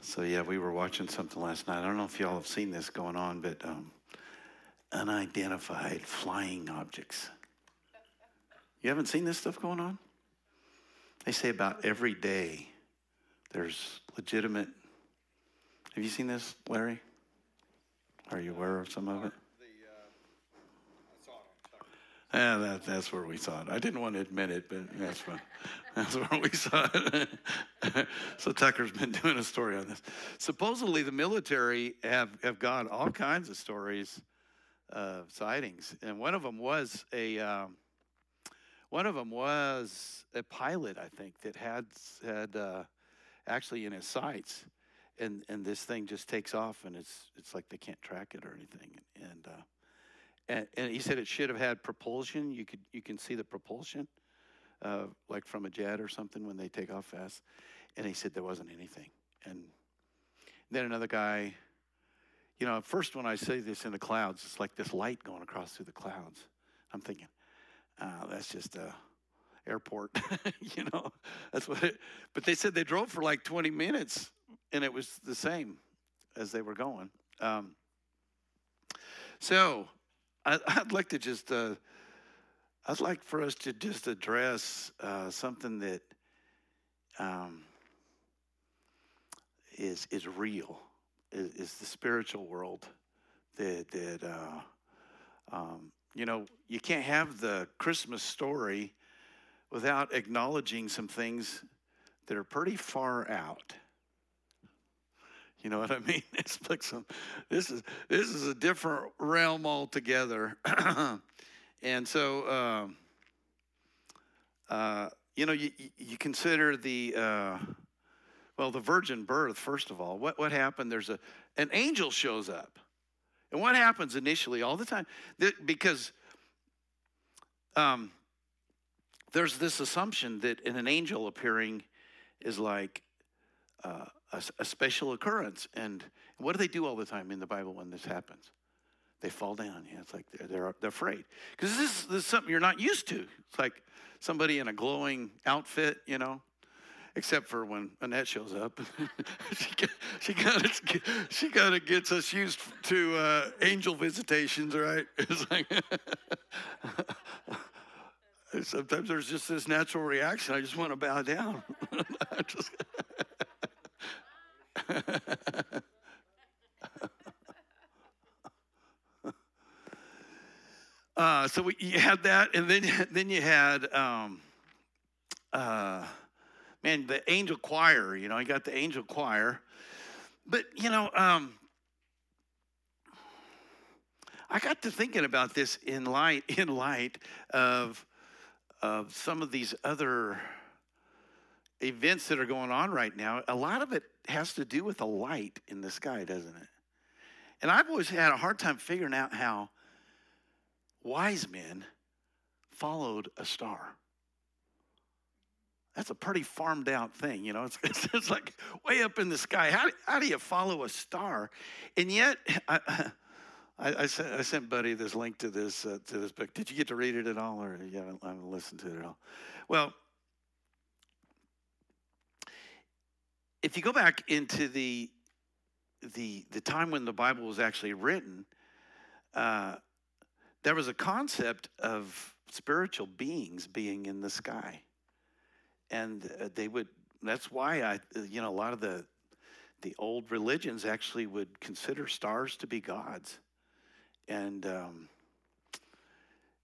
So yeah, we were watching something last night. I don't know if y'all have seen this going on, but um, unidentified flying objects. You haven't seen this stuff going on? They say about every day there's legitimate. Have you seen this, Larry? Are you aware of some of it? Yeah, that, that's where we saw it. I didn't want to admit it, but that's fine. That's where we saw it. so Tucker's been doing a story on this. Supposedly, the military have, have got all kinds of stories of sightings, and one of them was a um, one of them was a pilot, I think, that had had uh, actually in his sights, and and this thing just takes off, and it's it's like they can't track it or anything, and. Uh, and, and he said it should have had propulsion. You could you can see the propulsion, uh, like from a jet or something when they take off fast. And he said there wasn't anything. And then another guy, you know, first when I say this in the clouds, it's like this light going across through the clouds. I'm thinking, oh, that's just a airport, you know. That's what. It, but they said they drove for like 20 minutes, and it was the same as they were going. Um, so I, would like to just, uh, I'd like for us to just address uh, something that um, is is real, is, is, the spiritual world. That that uh, um, you know, you can't have the Christmas story without acknowledging some things that are pretty far out. You know what I mean? It's like some. This is this is a different realm altogether, and so um, uh, you know you you consider the uh, well the virgin birth first of all. What what happened? There's a an angel shows up, and what happens initially all the time because um, there's this assumption that an angel appearing is like. Uh, a, a special occurrence. And what do they do all the time in the Bible when this happens? They fall down. Yeah, it's like they're, they're, they're afraid. Because this, this is something you're not used to. It's like somebody in a glowing outfit, you know, except for when Annette shows up. she, she kind of she kind of gets us used to uh, angel visitations, right? It's like sometimes there's just this natural reaction. I just want to bow down. just, uh, so we, you had that, and then then you had um, uh, man the angel choir. You know, you got the angel choir, but you know. Um, I got to thinking about this in light in light of of some of these other events that are going on right now. A lot of it has to do with a light in the sky, doesn't it? And I've always had a hard time figuring out how wise men followed a star. That's a pretty farmed out thing, you know. It's, it's, it's like way up in the sky. How, how do you follow a star? And yet, I, I, I, sent, I sent Buddy this link to this uh, to this book. Did you get to read it at all, or you haven't, haven't listened to it at all? Well, if you go back into the the the time when the Bible was actually written, uh, there was a concept of spiritual beings being in the sky, and uh, they would. That's why I, you know, a lot of the the old religions actually would consider stars to be gods, and um,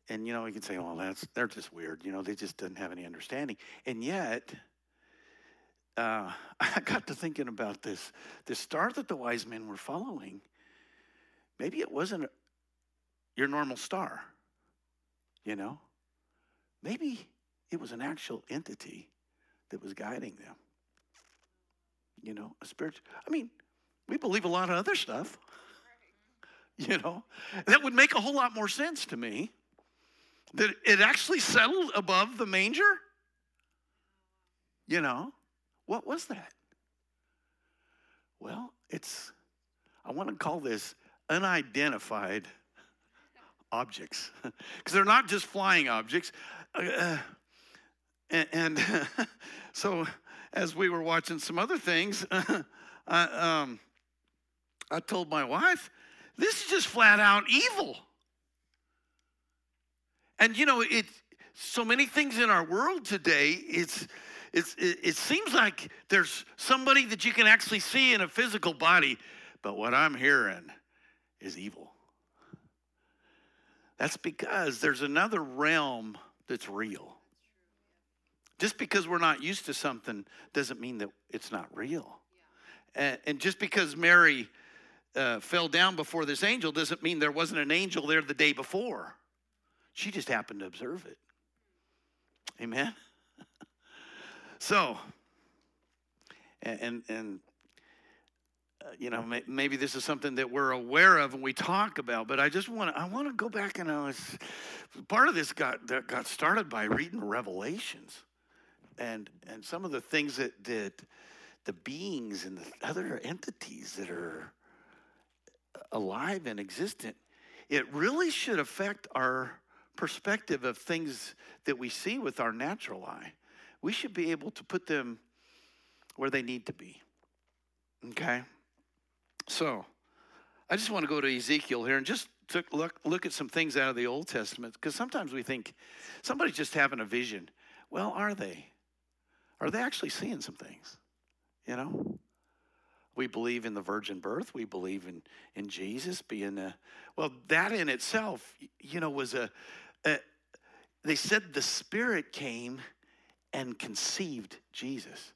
and you know, you can say, "Well, that's they're just weird," you know, they just didn't have any understanding, and yet uh, I got to thinking about this. The star that the wise men were following, maybe it wasn't your normal star, you know? Maybe it was an actual entity that was guiding them. You know, a spirit. I mean, we believe a lot of other stuff. You know, that would make a whole lot more sense to me that it actually settled above the manger. You know, what was that? Well, it's, I want to call this unidentified objects because they're not just flying objects. Uh, and, and so, as we were watching some other things, I, um, I told my wife, this is just flat out evil. And you know, it so many things in our world today, it's it, it seems like there's somebody that you can actually see in a physical body, but what I'm hearing is evil. That's because there's another realm that's real. Just because we're not used to something doesn't mean that it's not real. And, and just because Mary uh, fell down before this angel doesn't mean there wasn't an angel there the day before. She just happened to observe it. Amen. So, and and, and uh, you know, may, maybe this is something that we're aware of and we talk about, but I just want to I want to go back and I was, part of this got that got started by reading Revelations, and and some of the things that that the beings and the other entities that are alive and existent, it really should affect our perspective of things that we see with our natural eye. We should be able to put them where they need to be. Okay? So, I just want to go to Ezekiel here and just look, look at some things out of the Old Testament because sometimes we think somebody's just having a vision. Well, are they? Are they actually seeing some things? You know? We believe in the virgin birth. We believe in, in Jesus being a, well, that in itself, you know, was a, a they said the Spirit came and conceived Jesus.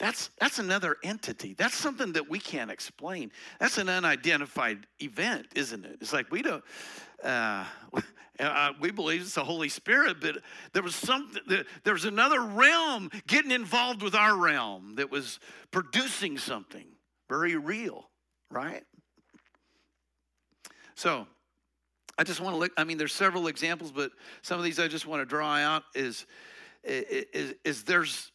That's, that's another entity. That's something that we can't explain. That's an unidentified event, isn't it? It's like we don't, uh, uh, we believe it's the Holy Spirit, but there was something, there was another realm getting involved with our realm that was producing something very real, right? So, I just want to look, I mean, there's several examples, but some of these I just want to draw out is, is, is there's,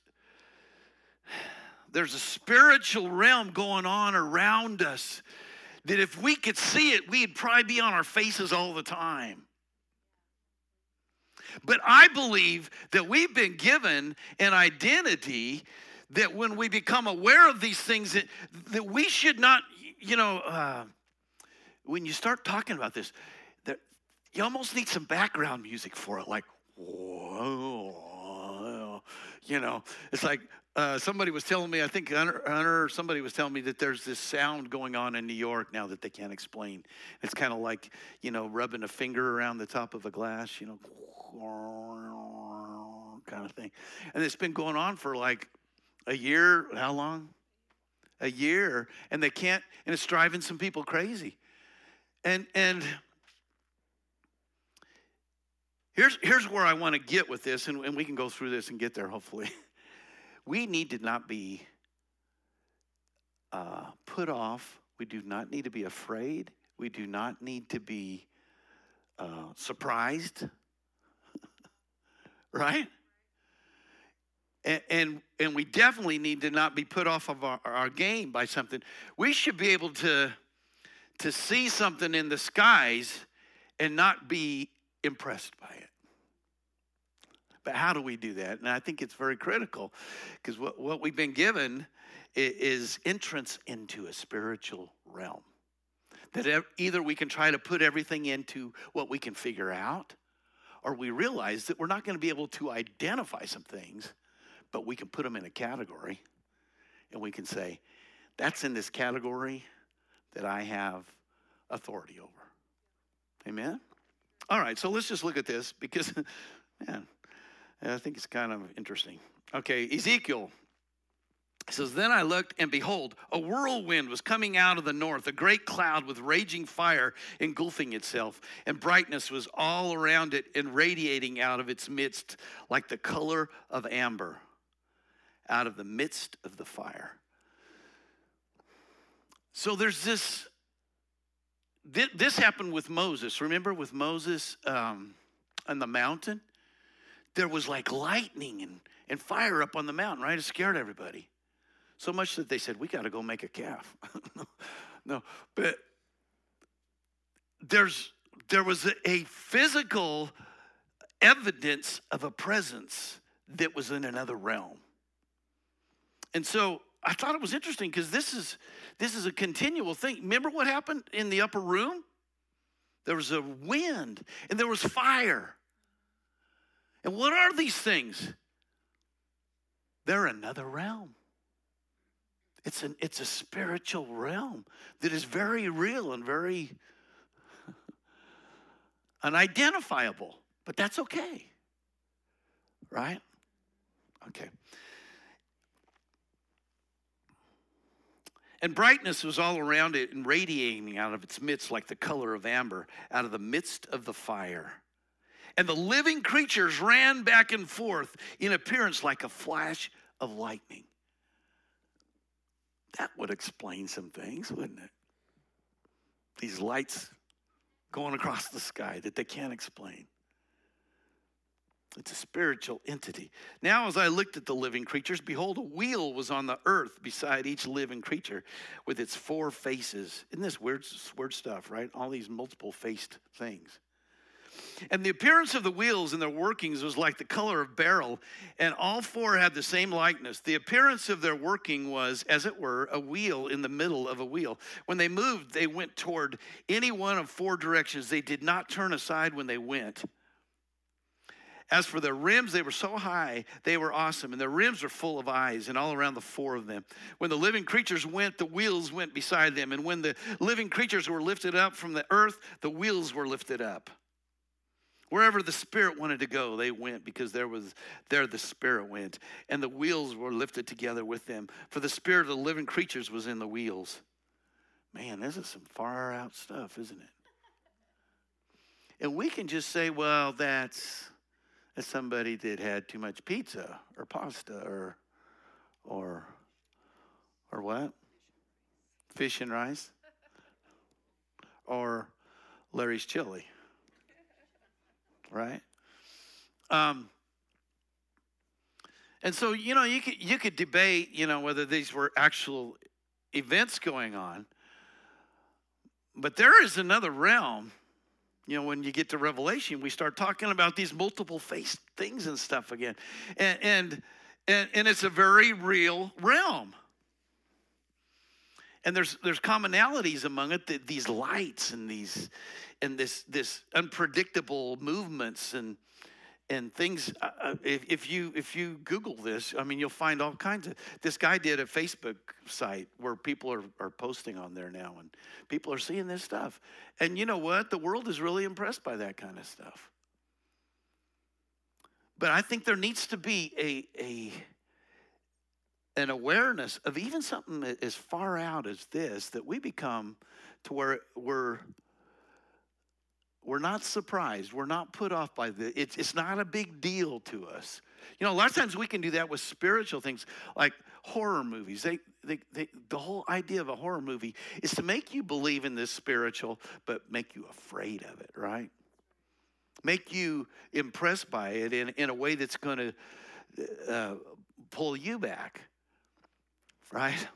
there's a spiritual realm going on around us that if we could see it, we'd probably be on our faces all the time. But I believe that we've been given an identity that when we become aware of these things, that, that we should not, you know, uh, when you start talking about this, that you almost need some background music for it, like, whoa, you know, it's like uh, somebody was telling me, I think Hunter, somebody was telling me that there's this sound going on in New York now that they can't explain. It's kind of like, you know, rubbing a finger around the top of a glass, you know, kind of thing. And it's been going on for like a year. How long? A year. And they can't, and it's driving some people crazy. And, and, Here's, here's where I want to get with this, and, and we can go through this and get there hopefully. We need to not be uh, put off. We do not need to be afraid. We do not need to be uh, surprised. right? And, and, and, we definitely need to not be put off of our, our game by something. We should be able to, to see something in the skies and not be impressed by it. But how do we do that? And I think it's very critical because what, what we've been given is entrance into a spiritual realm. That either we can try to put everything into what we can figure out, or we realize that we're not going to be able to identify some things, but we can put them in a category and we can say, that's in this category that I have authority over. Amen? All right, so let's just look at this because, man, I think it's kind of interesting. Okay, Ezekiel says, Then I looked, and behold, a whirlwind was coming out of the north, a great cloud with raging fire engulfing itself, and brightness was all around it and radiating out of its midst like the color of amber out of the midst of the fire. So there's this. This happened with Moses. Remember with Moses um, on the mountain? there was like lightning and, and fire up on the mountain, right? It scared everybody. So much that they said, we got to go make a calf. no, no, but there's there was a, a physical evidence of a presence that was in another realm. And so I thought it was interesting because this is this is a continual thing. Remember what happened in the upper room? There was a wind and there was fire. And what are these things? They're another realm. It's an it's a spiritual realm that is very real and very unidentifiable, but that's okay. Right? Okay. And brightness was all around it and radiating out of its midst like the color of amber out of the midst of the fire. And the living creatures ran back and forth in appearance like a flash of lightning. That would explain some things, wouldn't it? These lights going across the sky that they can't explain. It's a spiritual entity. Now, as I looked at the living creatures, behold, a wheel was on the earth beside each living creature with its four faces. Isn't this weird, weird stuff, right? All these multiple faced things. And the appearance of the wheels and their workings was like the color of beryl, and all four had the same likeness. The appearance of their working was, as it were, a wheel in the middle of a wheel. When they moved, they went toward any one of four directions. They did not turn aside when they went. As for their rims, they were so high, they were awesome. And their rims were full of eyes, and all around the four of them. When the living creatures went, the wheels went beside them. And when the living creatures were lifted up from the earth, the wheels were lifted up. Wherever the Spirit wanted to go, they went because there was there the Spirit went, and the wheels were lifted together with them. For the Spirit of the living creatures was in the wheels. Man, this is some far out stuff, isn't it? And we can just say, well, that's as somebody that had too much pizza or pasta or or or what? Fish and rice? Or Larry's chili. Right? Um, and so, you know, you could you could debate, you know, whether these were actual events going on. But there is another realm you know, when you get to Revelation, we start talking about these multiple faced things and stuff again. And, and, and, and it's a very real realm. And there's, there's commonalities among it, that these lights and these, and this, this unpredictable movements and, and things uh, uh, if, if you if you google this i mean you'll find all kinds of this guy did a facebook site where people are, are posting on there now and people are seeing this stuff. And you know what? The world is really impressed by that kind of stuff. But i think there needs to be a, a an awareness of even something as far out as this that we become to where we're we're not surprised. We're not put off by the. It's, it's not a big deal to us. You know, a lot of times we can do that with spiritual things like horror movies. They, they, they, the whole idea of a horror movie is to make you believe in this spiritual, but make you afraid of it, right? Make you impressed by it in, in a way that's going to uh, pull you back, right?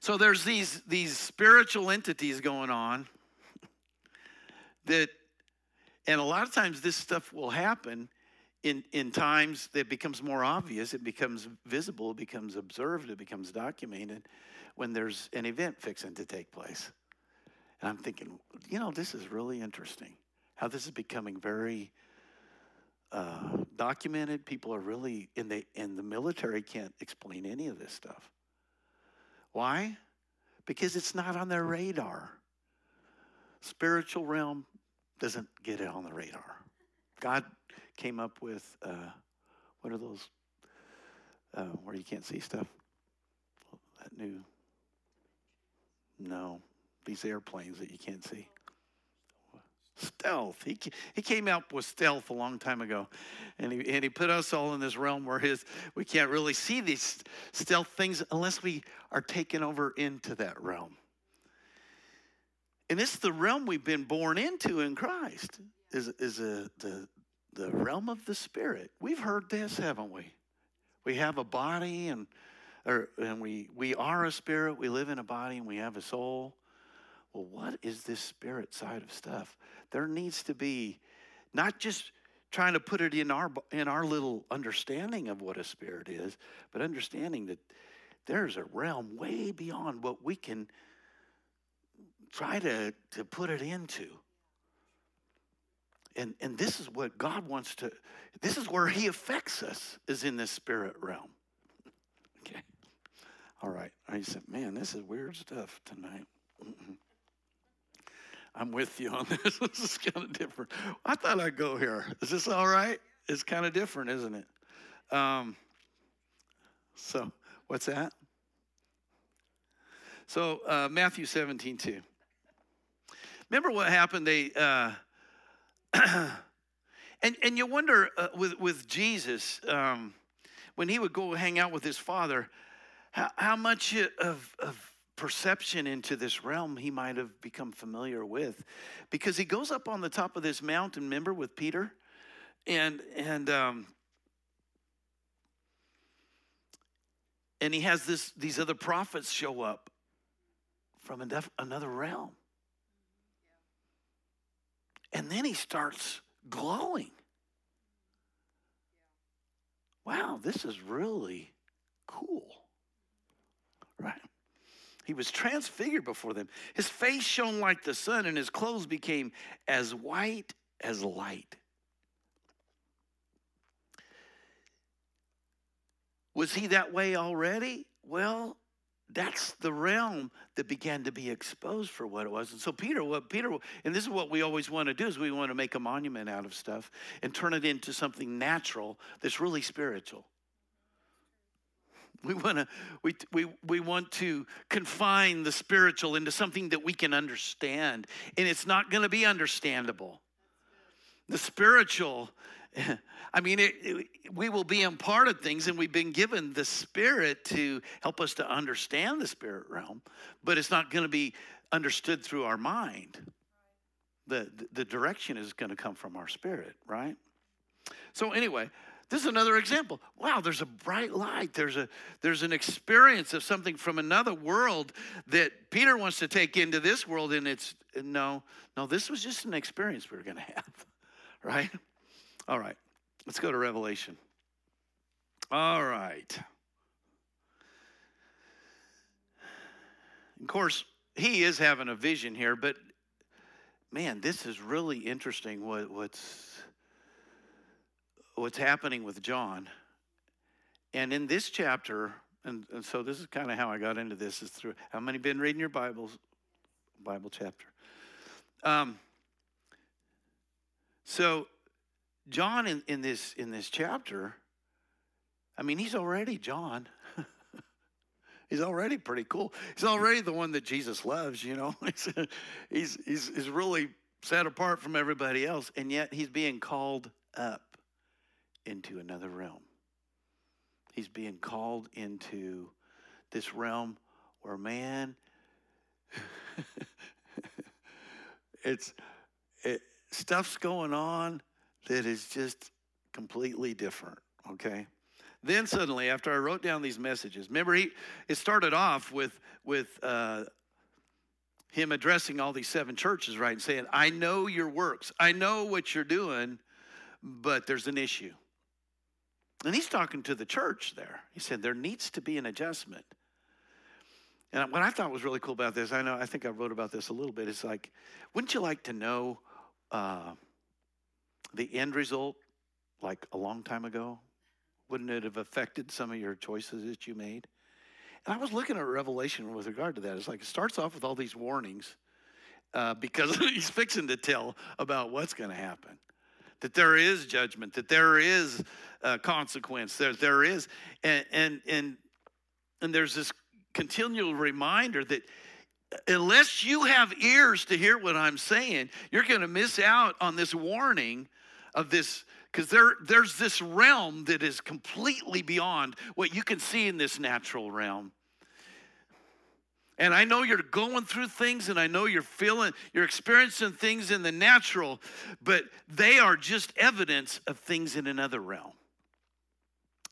So there's these, these spiritual entities going on that, and a lot of times this stuff will happen in, in times that becomes more obvious, it becomes visible, it becomes observed, it becomes documented when there's an event fixing to take place. And I'm thinking, you know, this is really interesting how this is becoming very uh, documented. People are really, in the, and the military can't explain any of this stuff. Why? Because it's not on their radar. Spiritual realm, doesn't get it on the radar. God came up with uh, what are those uh, where you can't see stuff? That new no, these airplanes that you can't see. Stealth. He, he came up with stealth a long time ago. And he, and he put us all in this realm where his, we can't really see these stealth things unless we are taken over into that realm. And it's the realm we've been born into in Christ, is, is a, the, the realm of the Spirit. We've heard this, haven't we? We have a body and, or, and we, we are a spirit, we live in a body, and we have a soul. Well, what is this spirit side of stuff? There needs to be not just trying to put it in our in our little understanding of what a spirit is, but understanding that there's a realm way beyond what we can try to, to put it into. And, and this is what God wants to, this is where He affects us, is in this spirit realm. Okay. All right. I said, man, this is weird stuff tonight. I'm with you on this. this is kind of different. I thought I'd go here. Is this all right? It's kind of different, isn't it? Um, so, what's that? So, uh, Matthew 17, 2. Remember what happened? They, uh, and, and you wonder uh, with, with Jesus, um, when he would go hang out with his father, how, how much of, of perception into this realm he might have become familiar with. Because he goes up on the top of this mountain remember with peter? And and um and he has this these other prophets show up from another realm and then he starts glowing wow this is really cool right he was transfigured before them. His face shone like the sun, and his clothes became as white as light. Was he that way already? Well, that's the realm that began to be exposed for what it was. And so Peter, what Peter, and this is what we always want to do is we want to make a monument out of stuff and turn it into something natural that's really spiritual. We want to we, we, we want to confine the spiritual into something that we can understand, and it's not going to be understandable. The spiritual, I mean, it, it, we will be imparted things, and we've been given the Spirit to help us to understand the spirit realm, but it's not going to be understood through our mind. The, the direction is going to come from our spirit, right? So, anyway, this is another example. Wow, there's a bright light. There's a there's an experience of something from another world that Peter wants to take into this world and it's no, no, this was just an experience we were going to have. Right? All right. Let's go to Revelation. All right. Of course, he is having a vision here, but man, this is really interesting what, what's what's happening with John. And in this chapter, and, and so this is kind of how I got into this is through how many been reading your Bibles? Bible chapter. Um, so John in, in this in this chapter, I mean, he's already John. he's already pretty cool. He's already the one that Jesus loves, you know. he's, he's, he's really set apart from everybody else, and yet he's being called up into another realm. He's being called into this realm where man, it's it, stuff's going on that is just completely different. Okay. Then suddenly, after I wrote down these messages, remember he it started off with with uh, him addressing all these seven churches, right, and saying, "I know your works, I know what you're doing, but there's an issue." And he's talking to the church there. He said, There needs to be an adjustment. And what I thought was really cool about this, I know, I think I wrote about this a little bit, is like, wouldn't you like to know uh, the end result like a long time ago? Wouldn't it have affected some of your choices that you made? And I was looking at Revelation with regard to that. It's like it starts off with all these warnings uh, because he's fixing to tell about what's going to happen that there is judgment, that there is uh, consequence, there, there is, and, and, and, and there's this continual reminder that unless you have ears to hear what I'm saying, you're going to miss out on this warning of this because there, there's this realm that is completely beyond what you can see in this natural realm. And I know you're going through things and I know you're feeling, you're experiencing things in the natural, but they are just evidence of things in another realm.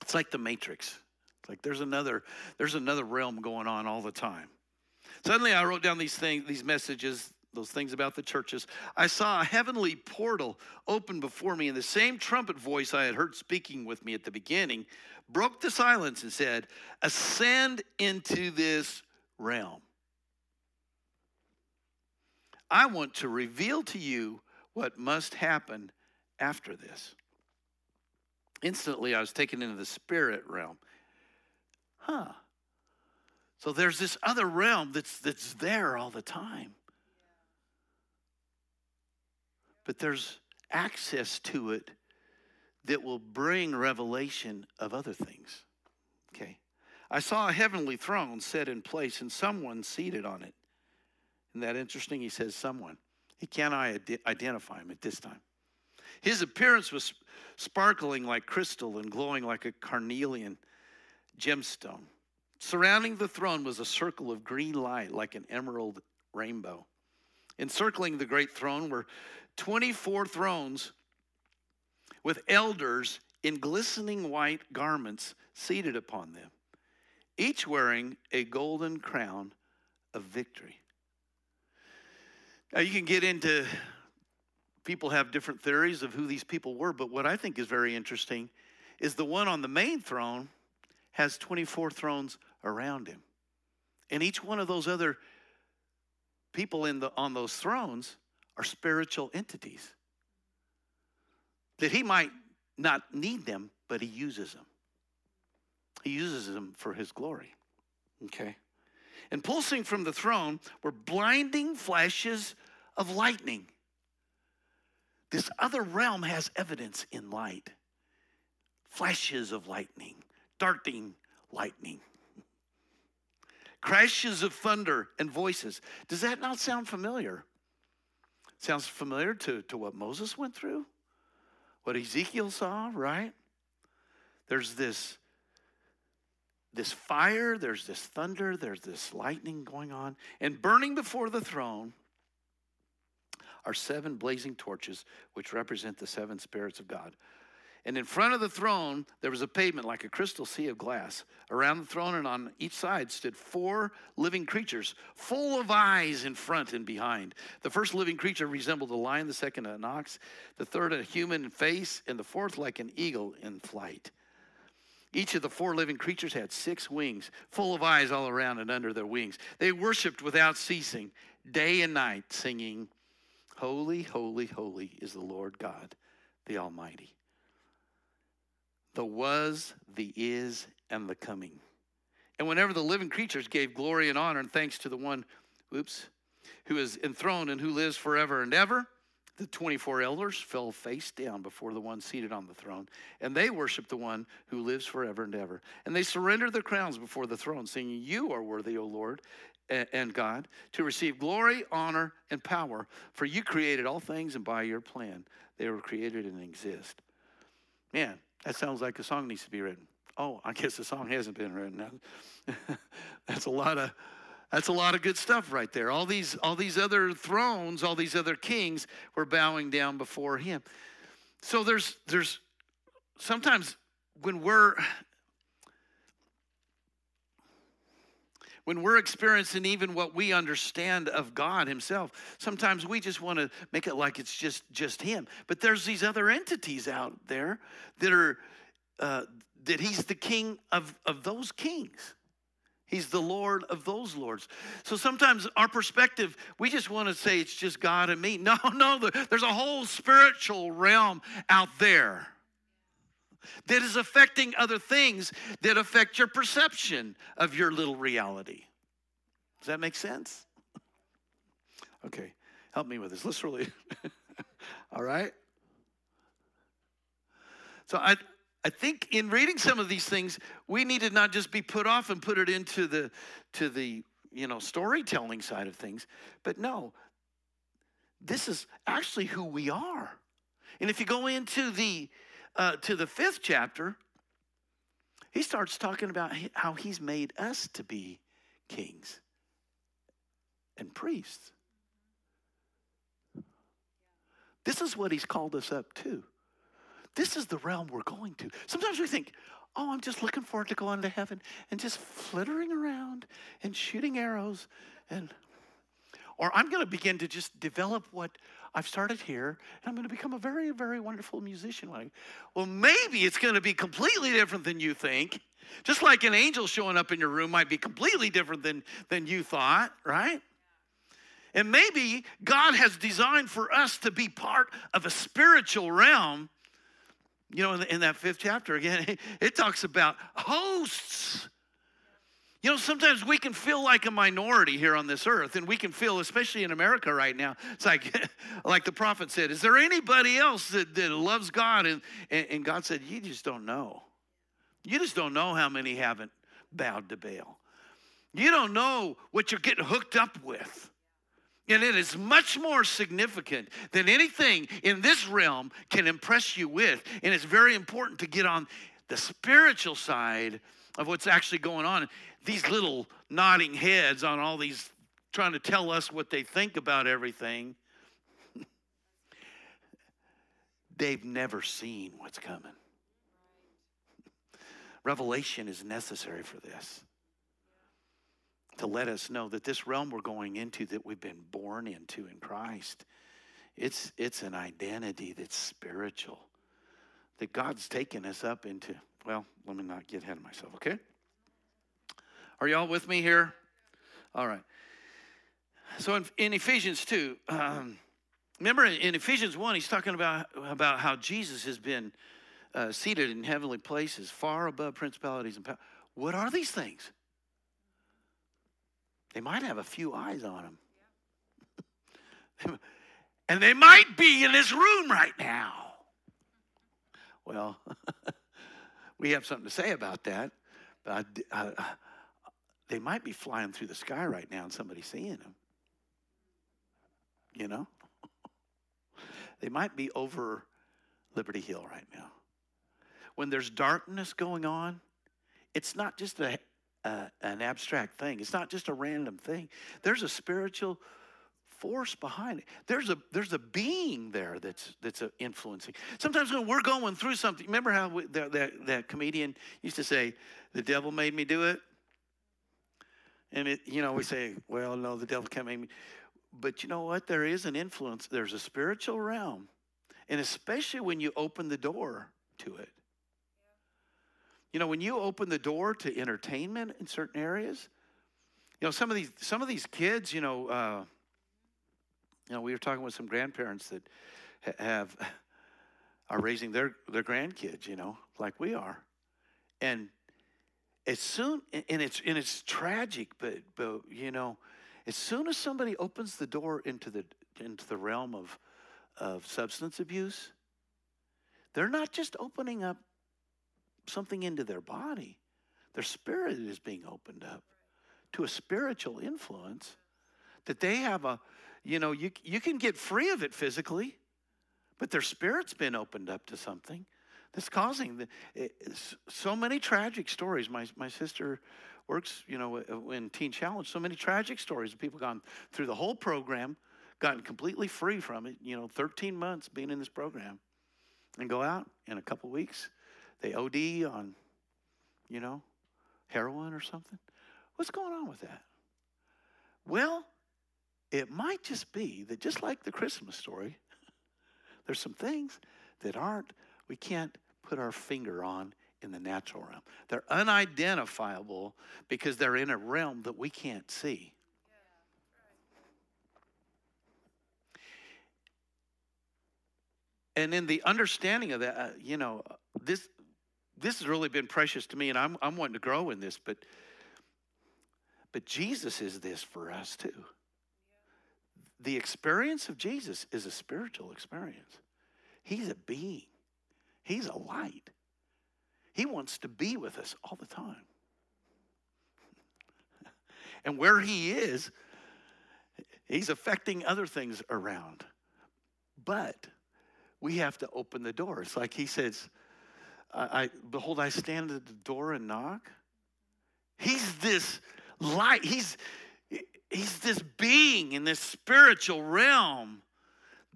It's like the matrix. It's like there's another, there's another realm going on all the time. Suddenly I wrote down these things, these messages those things about the churches. I saw a heavenly portal open before me, and the same trumpet voice I had heard speaking with me at the beginning broke the silence and said, Ascend into this realm. I want to reveal to you what must happen after this. Instantly, I was taken into the spirit realm. Huh. So there's this other realm that's, that's there all the time. But there's access to it that will bring revelation of other things. Okay. I saw a heavenly throne set in place and someone seated on it. Isn't that interesting? He says someone. He cannot identify him at this time. His appearance was sparkling like crystal and glowing like a carnelian gemstone. Surrounding the throne was a circle of green light like an emerald rainbow. Encircling the great throne were 24 thrones with elders in glistening white garments seated upon them, each wearing a golden crown of victory. Now, you can get into people have different theories of who these people were, but what I think is very interesting is the one on the main throne has 24 thrones around him. And each one of those other people in the, on those thrones are spiritual entities. That he might not need them, but he uses them. He uses them for his glory. Okay? And pulsing from the throne were blinding flashes of lightning. This other realm has evidence in light flashes of lightning, darting lightning, crashes of thunder and voices. Does that not sound familiar? Sounds familiar to, to what Moses went through, what Ezekiel saw, right? There's this this fire, there's this thunder, there's this lightning going on, and burning before the throne are seven blazing torches, which represent the seven spirits of God. And in front of the throne, there was a pavement like a crystal sea of glass. Around the throne and on each side stood four living creatures, full of eyes in front and behind. The first living creature resembled a lion, the second an ox, the third a human face, and the fourth like an eagle in flight. Each of the four living creatures had six wings, full of eyes all around and under their wings. They worshiped without ceasing, day and night, singing, Holy, holy, holy is the Lord God, the Almighty the was, the is, and the coming. And whenever the living creatures gave glory and honor and thanks to the one, oops, who is enthroned and who lives forever and ever, the 24 elders fell face down before the one seated on the throne, and they worshiped the one who lives forever and ever. And they surrendered their crowns before the throne, saying, You are worthy, O Lord and God, to receive glory, honor, and power, for you created all things, and by your plan they were created and exist. Man, that sounds like a song needs to be written. Oh, I guess the song hasn't been written. that's a lot of that's a lot of good stuff right there. All these all these other thrones, all these other kings were bowing down before him. So there's there's sometimes when we're when we're experiencing even what we understand of God himself sometimes we just want to make it like it's just just him but there's these other entities out there that are uh, that he's the king of of those kings He's the Lord of those lords. So sometimes our perspective, we just want to say it's just God and me. No, no, there's a whole spiritual realm out there that is affecting other things that affect your perception of your little reality. Does that make sense? Okay, help me with this. Let's really, all right? So I, I think in reading some of these things, we need to not just be put off and put it into the to the you know storytelling side of things, but no, this is actually who we are. And if you go into the uh, to the fifth chapter, he starts talking about how he's made us to be kings and priests. This is what he's called us up to. This is the realm we're going to. Sometimes we think, oh, I'm just looking forward to going to heaven and just flittering around and shooting arrows and Or I'm going to begin to just develop what I've started here, and I'm going to become a very, very wonderful musician. Well, maybe it's going to be completely different than you think. Just like an angel showing up in your room might be completely different than, than you thought, right? And maybe God has designed for us to be part of a spiritual realm. You know, in, the, in that fifth chapter, again, it talks about hosts you know, sometimes we can feel like a minority here on this earth, and we can feel, especially in America right now, it's like, like the prophet said, is there anybody else that, that loves God? And, and, and God said, you just don't know. You just don't know how many haven't bowed to Baal. You don't know what you're getting hooked up with. And it is much more significant than anything in this realm can impress you with. And it's very important to get on the spiritual side of what's actually going on these little nodding heads on all these trying to tell us what they think about everything. They've never seen what's coming. Revelation is necessary for this. To let us know that this realm we're going into, that we've been born into in Christ, it's, it's an identity that's spiritual. That God's taken us up into. Well, let me not get ahead of myself, okay? Are y'all with me here? All right. So in, in Ephesians 2, um, remember in Ephesians 1, he's talking about, about how Jesus has been uh, seated in heavenly places, far above principalities and power. What are these things? They might have a few eyes on them. and they might be in this room right now. Well, we have something to say about that. But I, I, they might be flying through the sky right now and somebody's seeing them. You know? they might be over Liberty Hill right now. When there's darkness going on, it's not just a, an abstract thing. It's not just a random thing. There's a spiritual force behind it. There's a there's a being there that's that's influencing. Sometimes when we're going through something, remember how we, that, that that comedian used to say, "The devil made me do it." And it, you know, we say, well, no, the devil can't make me. But you know what? There is an influence. There's a spiritual realm. And especially when you open the door to it. You know, when you open the door to entertainment in certain areas, you know, some of these some of these kids, you know, uh, you know, we were talking with some grandparents that have are raising their their grandkids, you know, like we are, and as soon and it's and it's tragic but but you know as soon as somebody opens the door into the into the realm of of substance abuse they're not just opening up something into their body. Their spirit is being opened up to a spiritual influence that they have a you know you you can get free of it physically but their spirit's been opened up to something that's causing the, eh, so many tragic stories. My, my sister works, you know, in Teen Challenge, so many tragic stories of people gone through the whole program, gotten completely free from it, you know, 13 months being in this program, and go out in a couple weeks, they OD on, you know, heroin or something. What's going on with that? Well, it might just be that just like the Christmas story, there's some things that aren't we can't put our finger on in the natural realm. They're unidentifiable because they're in a realm that we can't see. And in the understanding of that, uh, you know, this this has really been precious to me, and I'm I'm wanting to grow in this, but but Jesus is this for us too. The experience of Jesus is a spiritual experience. He's a being. He's a light. He wants to be with us all the time. and where He is, He's affecting other things around. But we have to open the door. It's like He says, I, I behold, I stand at the door and knock. He's this light. He's he's this being in this spiritual realm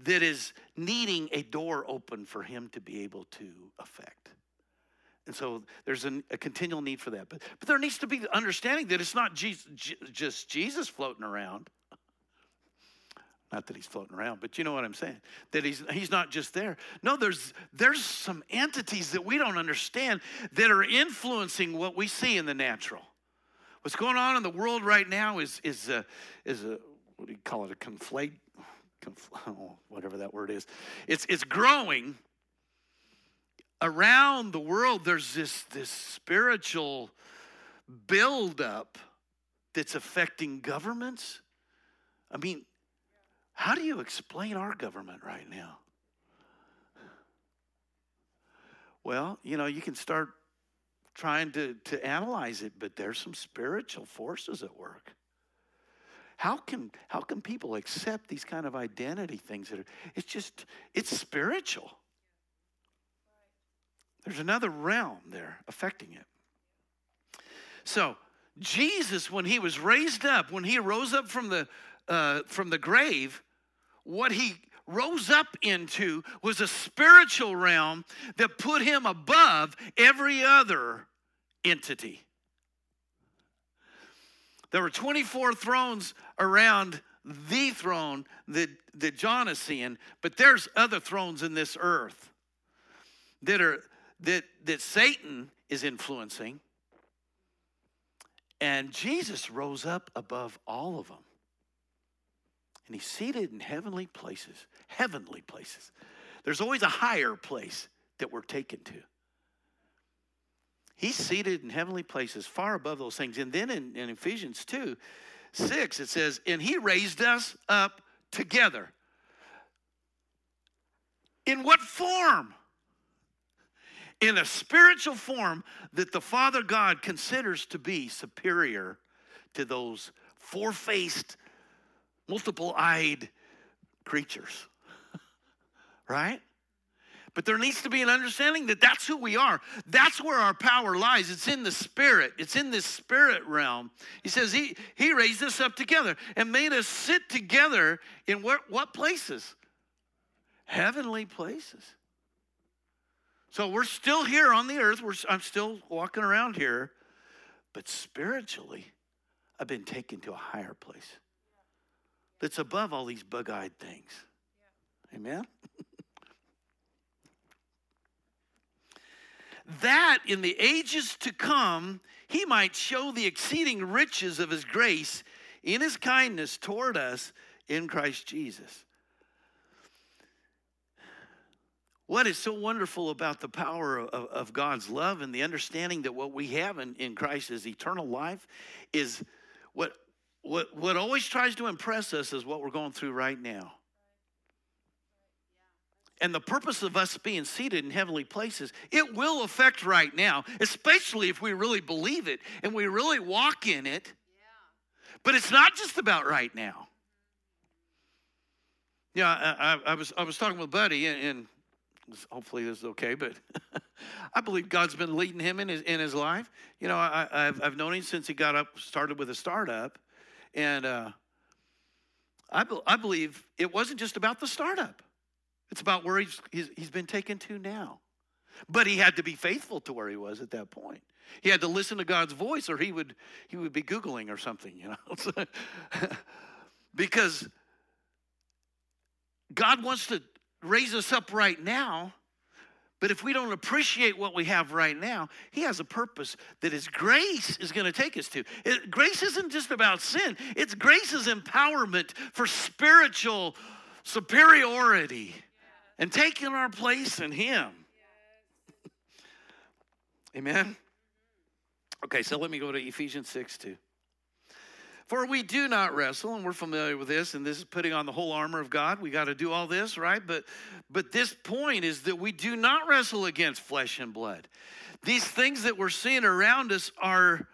that is needing a door open for him to be able to affect. And so there's an, a continual need for that. But, but there needs to be the understanding that it's not Jesus, just Jesus floating around. Not that he's floating around, but you know what I'm saying. That he's he's not just there. No, there's there's some entities that we don't understand that are influencing what we see in the natural. What's going on in the world right now is is a, is a what do you call it a conflate, confl- oh, whatever that word is. It's it's growing around the world. There's this this spiritual buildup that's affecting governments. I mean, how do you explain our government right now? Well, you know, you can start trying to, to analyze it, but there's some spiritual forces at work. How can how can people accept these kind of identity things that are it's just it's spiritual. There's another realm there affecting it. So Jesus, when he was raised up, when he rose up from the uh, from the grave, what he rose up into was a spiritual realm that put him above every other entity. There were 24 thrones around the throne that, that John is seeing, but there's other thrones in this earth that are that that Satan is influencing. And Jesus rose up above all of them. And he's seated in heavenly places, heavenly places. There's always a higher place that we're taken to. He's seated in heavenly places, far above those things. And then in, in Ephesians 2 6, it says, And he raised us up together. In what form? In a spiritual form that the Father God considers to be superior to those four faced, multiple eyed creatures. right? But there needs to be an understanding that that's who we are. That's where our power lies. It's in the spirit. It's in this spirit realm. He says he, he raised us up together and made us sit together in what, what places? Heavenly places. So we're still here on the earth. We're, I'm still walking around here. But spiritually, I've been taken to a higher place that's above all these bug eyed things. Amen? that in the ages to come he might show the exceeding riches of his grace in his kindness toward us in Christ Jesus. What is so wonderful about the power of, of, God's love and the understanding that what we have in, in Christ is eternal life is what, what, what always tries to impress us is what we're going through right now. And the purpose of us being seated in heavenly places, it will affect right now, especially if we really believe it and we really walk in it. But it's not just about right now. Yeah, I, I, I was I was talking with Buddy, and, and hopefully this is okay, but I believe God's been leading him in his in his life. You know, I, have I've known him since he got up, started with a startup, and uh, I I believe it wasn't just about the startup. It's about where he's, he's, he's been taken to now. But he had to be faithful to where he was at that point. He had to listen to God's voice or he would, he would be Googling or something, you know. because God wants to raise us up right now. But if we don't appreciate what we have right now, He has a purpose that His grace is going to take us to. It, grace isn't just about sin, it's grace's empowerment for spiritual superiority and taking our place in Him. Amen? Okay, so let me go to Ephesians 6 2. For we do not wrestle, and we're familiar with this, and this is putting on the whole armor of God. We got to do all this, right? But but this point is that we do not wrestle against flesh and blood. These things that we're seeing around us are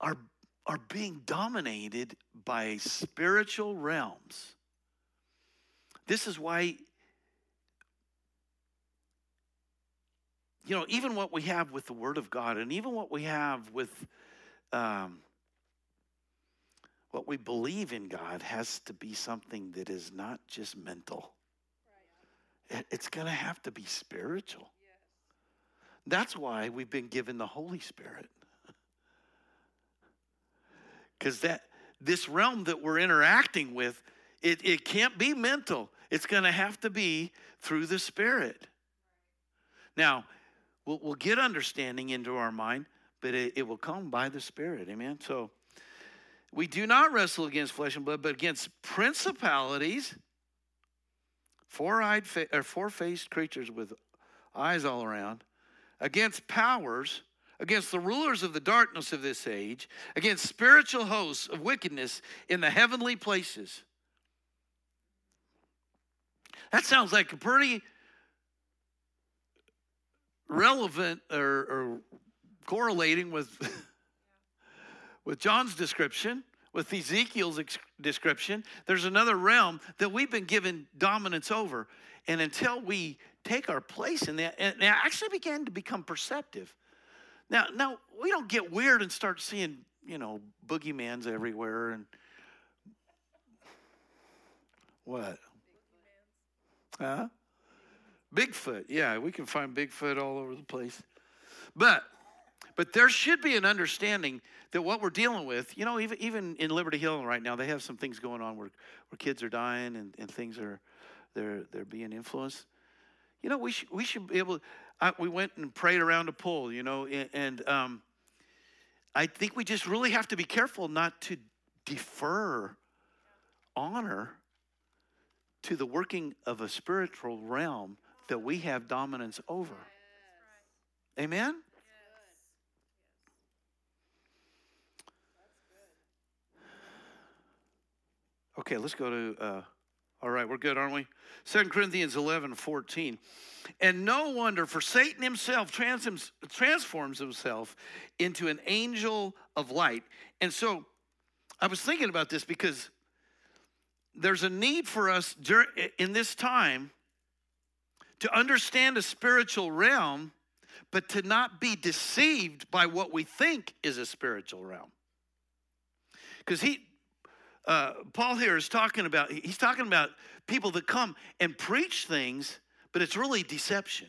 are are being dominated by spiritual realms. This is why, you know, even what we have with the Word of God and even what we have with um, what we believe in God has to be something that is not just mental. It's going to have to be spiritual. That's why we've been given the Holy Spirit. Because that this realm that we're interacting with, it, it can't be mental. It's going to have to be through the Spirit. Now, we'll, we'll get understanding into our mind, but it, it will come by the Spirit. Amen. So we do not wrestle against flesh and blood, but against principalities, four-eyed or four-faced creatures with eyes all around, against powers, against the rulers of the darkness of this age, against spiritual hosts of wickedness in the heavenly places. That sounds like a pretty relevant or, or correlating with, with John's description, with Ezekiel's ex- description. There's another realm that we've been given dominance over. And until we take our place in that, and it actually began to become perceptive. Now, now we don't get weird and start seeing, you know, boogeymans everywhere and what? Huh? Bigfoot. Yeah, we can find Bigfoot all over the place. But but there should be an understanding that what we're dealing with, you know, even even in Liberty Hill right now, they have some things going on where, where kids are dying and, and things are they're they're being influenced. You know, we should we should be able. I, we went and prayed around a pool, you know, and, and um, I think we just really have to be careful not to defer honor to the working of a spiritual realm that we have dominance over. Amen? Okay, let's go to, uh, all right, we're good, aren't we? 2 Corinthians 11, 14. And no wonder, for Satan himself trans- transforms himself into an angel of light. And so I was thinking about this because there's a need for us in this time to understand a spiritual realm, but to not be deceived by what we think is a spiritual realm. Because he, uh, Paul here is talking about, he's talking about people that come and preach things, but it's really deception.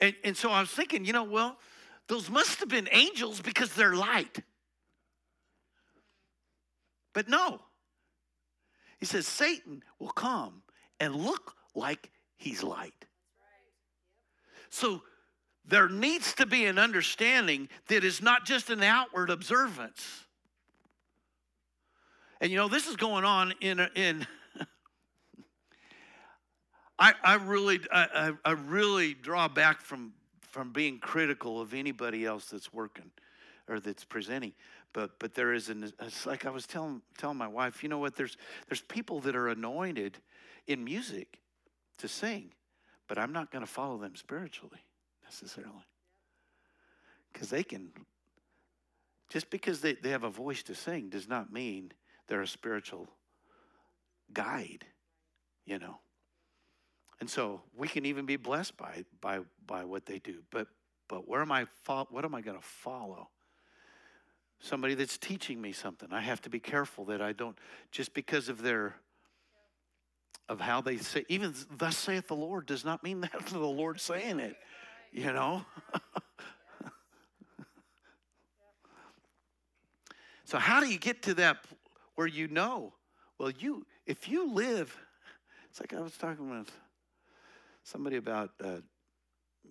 And, and so I was thinking, you know, well, those must have been angels because they're light. But no, he says, Satan will come and look like he's light. So there needs to be an understanding that is not just an outward observance. And you know, this is going on in, in I, I really I, I really draw back from from being critical of anybody else that's working or that's presenting but but there is an it's like I was telling telling my wife, you know what? There's there's people that are anointed in music to sing, but I'm not going to follow them spiritually necessarily because they can. Just because they, they have a voice to sing does not mean they're a spiritual guide, you know. And so we can even be blessed by by by what they do. But but where am I? What am I going to follow? somebody that's teaching me something. I have to be careful that I don't, just because of their, of how they say, even thus saith the Lord does not mean that the Lord saying it, you know? so, how do you get to that where you know? Well, you, if you live, it's like I was talking with somebody about, uh,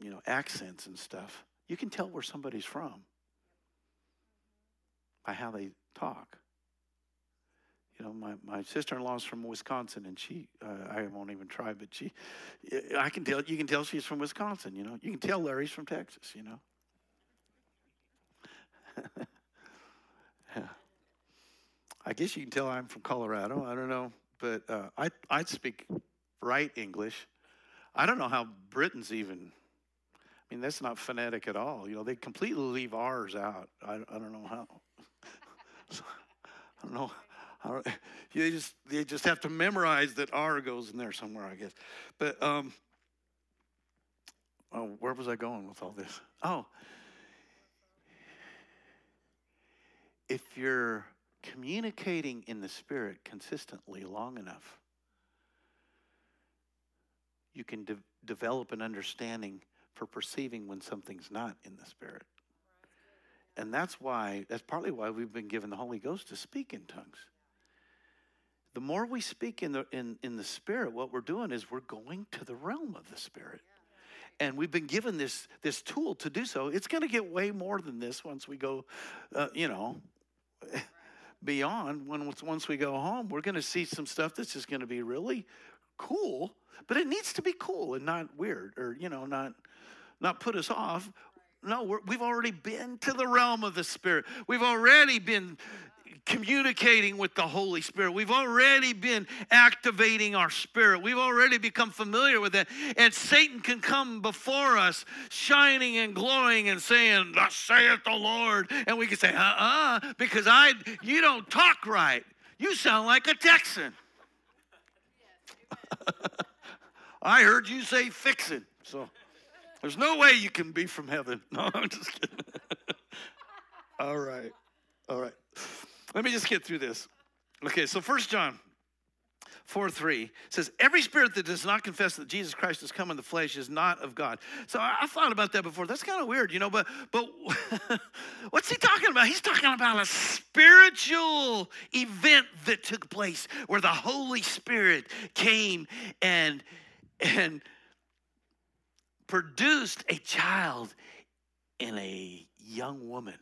you know, accents and stuff. You can tell where somebody's from by how they talk. You know, my, my sister-in-law's from Wisconsin, and she, uh, I won't even try, but she, I can tell, you can tell she's from Wisconsin, you know. You can tell Larry's from Texas, you know. yeah. I guess you can tell I'm from Colorado. I don't know, but uh, I, I speak right English. I don't know how Britons even, I mean, that's not phonetic at all. You know, they completely leave R's out. I, I don't know how. So, I don't know. I don't, you just you just have to memorize that R goes in there somewhere, I guess. But um, oh, where was I going with all this? Oh, if you're communicating in the spirit consistently long enough, you can de- develop an understanding for perceiving when something's not in the spirit. And that's why, that's partly why we've been given the Holy Ghost to speak in tongues. The more we speak in the, in, in the Spirit, what we're doing is we're going to the realm of the Spirit. And we've been given this, this tool to do so. It's going to get way more than this once we go, uh, you know, beyond. When, once we go home, we're going to see some stuff that's just going to be really cool, but it needs to be cool and not weird or, you know, not, not put us off. No, we have already been to the realm of the Spirit. We've already been communicating with the Holy Spirit. We've already been activating our spirit. We've already become familiar with it. And Satan can come before us, shining and glowing and saying, Thus saith the Lord. And we can say, uh uh because I you don't talk right. You sound like a Texan. I heard you say fixing. So there's no way you can be from heaven. No, I'm just kidding. All right. All right. Let me just get through this. Okay, so First John 4 3 says, Every spirit that does not confess that Jesus Christ has come in the flesh is not of God. So I, I thought about that before. That's kind of weird, you know, but but what's he talking about? He's talking about a spiritual event that took place where the Holy Spirit came and and produced a child in a young woman.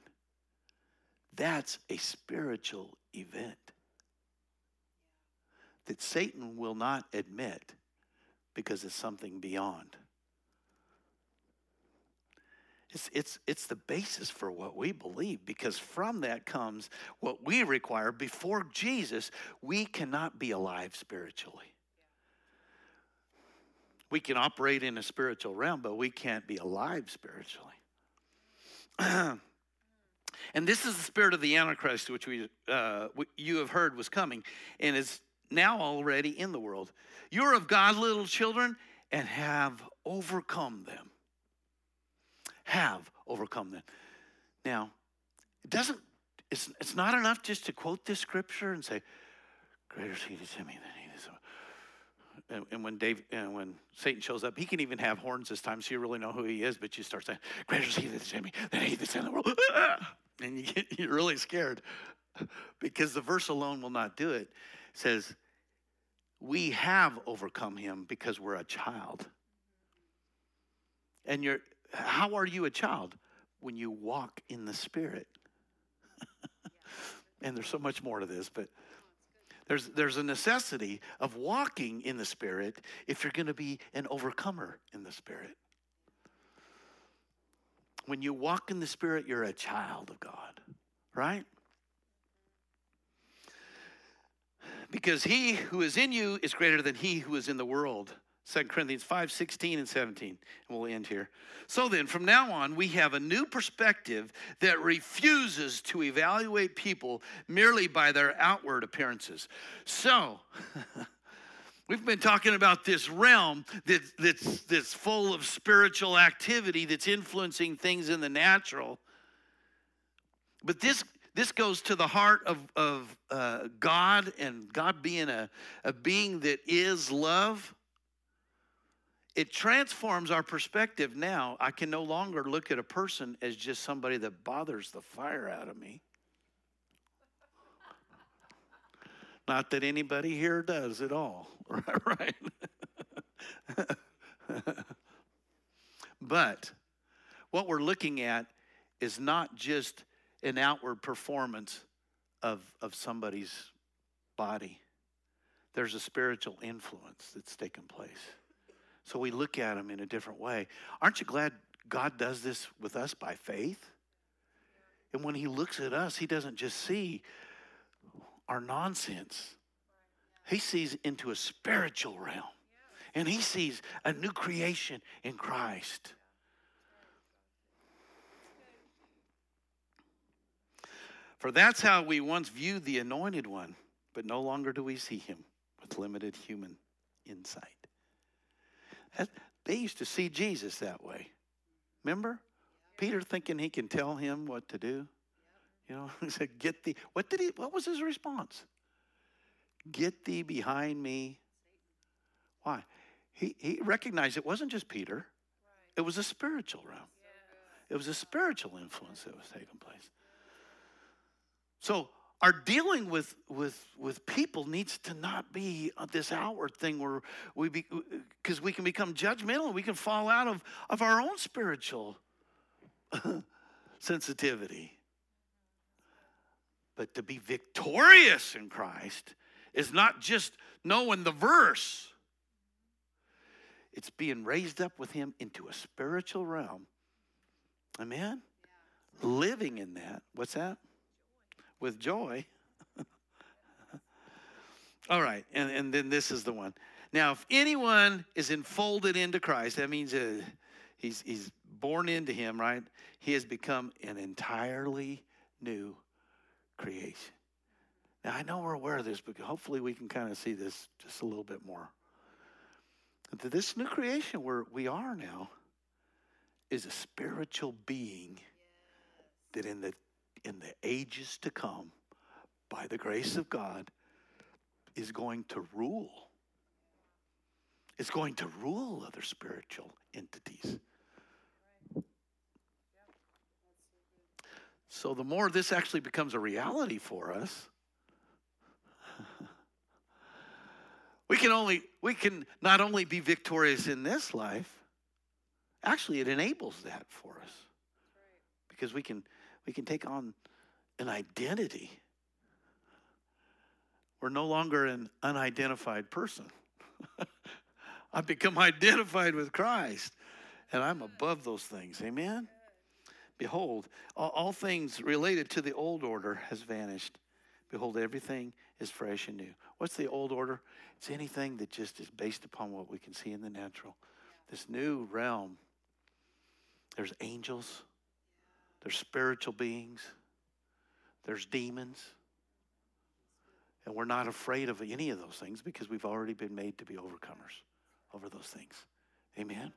That's a spiritual event that Satan will not admit because it's something beyond. It's, it's, it's the basis for what we believe because from that comes what we require. Before Jesus, we cannot be alive spiritually. We can operate in a spiritual realm, but we can't be alive spiritually. And this is the spirit of the Antichrist, which we, uh, you have heard was coming and is now already in the world. You're of God, little children, and have overcome them. Have overcome them. Now, it doesn't, it's, it's not enough just to quote this scripture and say, Greater is he in me than he that's and, and when Dave and when Satan shows up, he can even have horns this time, so you really know who he is. But you start saying, "Greater is he in me than he that's in the world," and you get, you're really scared because the verse alone will not do it. It says, "We have overcome him because we're a child." And you're, how are you a child? When you walk in the Spirit. and there's so much more to this, but there's, there's a necessity of walking in the Spirit if you're going to be an overcomer in the Spirit. When you walk in the Spirit, you're a child of God, right? Because he who is in you is greater than he who is in the world. 2 Corinthians 5 16 and 17. And we'll end here. So then, from now on, we have a new perspective that refuses to evaluate people merely by their outward appearances. So, we've been talking about this realm that, that's, that's full of spiritual activity that's influencing things in the natural. But this this goes to the heart of, of uh, God and God being a, a being that is love it transforms our perspective now. I can no longer look at a person as just somebody that bothers the fire out of me. Not that anybody here does at all, right? but what we're looking at is not just an outward performance of, of somebody's body, there's a spiritual influence that's taken place. So we look at them in a different way. Aren't you glad God does this with us by faith? And when He looks at us, He doesn't just see our nonsense, He sees into a spiritual realm. And He sees a new creation in Christ. For that's how we once viewed the anointed one, but no longer do we see him with limited human insight. They used to see Jesus that way. Remember? Peter thinking he can tell him what to do. You know, he said, Get thee. What did he what was his response? Get thee behind me. Why? He he recognized it wasn't just Peter, it was a spiritual realm. It was a spiritual influence that was taking place. So our dealing with with with people needs to not be this outward thing where we be because we can become judgmental and we can fall out of of our own spiritual sensitivity but to be victorious in Christ is not just knowing the verse it's being raised up with him into a spiritual realm amen yeah. living in that what's that with joy. All right, and, and then this is the one. Now, if anyone is enfolded into Christ, that means uh, he's, he's born into him, right? He has become an entirely new creation. Now, I know we're aware of this, but hopefully we can kind of see this just a little bit more. This new creation where we are now is a spiritual being that in the in the ages to come, by the grace of God, is going to rule. It's going to rule other spiritual entities. So the more this actually becomes a reality for us, we can only we can not only be victorious in this life, actually it enables that for us. Because we can we can take on an identity. We're no longer an unidentified person. I've become identified with Christ, and I'm above those things. Amen? Behold, all, things related to the old order has vanished. Behold, everything is fresh and new. What's the old order? It's anything that just is based upon what we can see in the natural. This new realm. There's angels, there's spiritual beings, there's demons. And we're not afraid of any of those things because we've already been made to be overcomers over those things. Amen.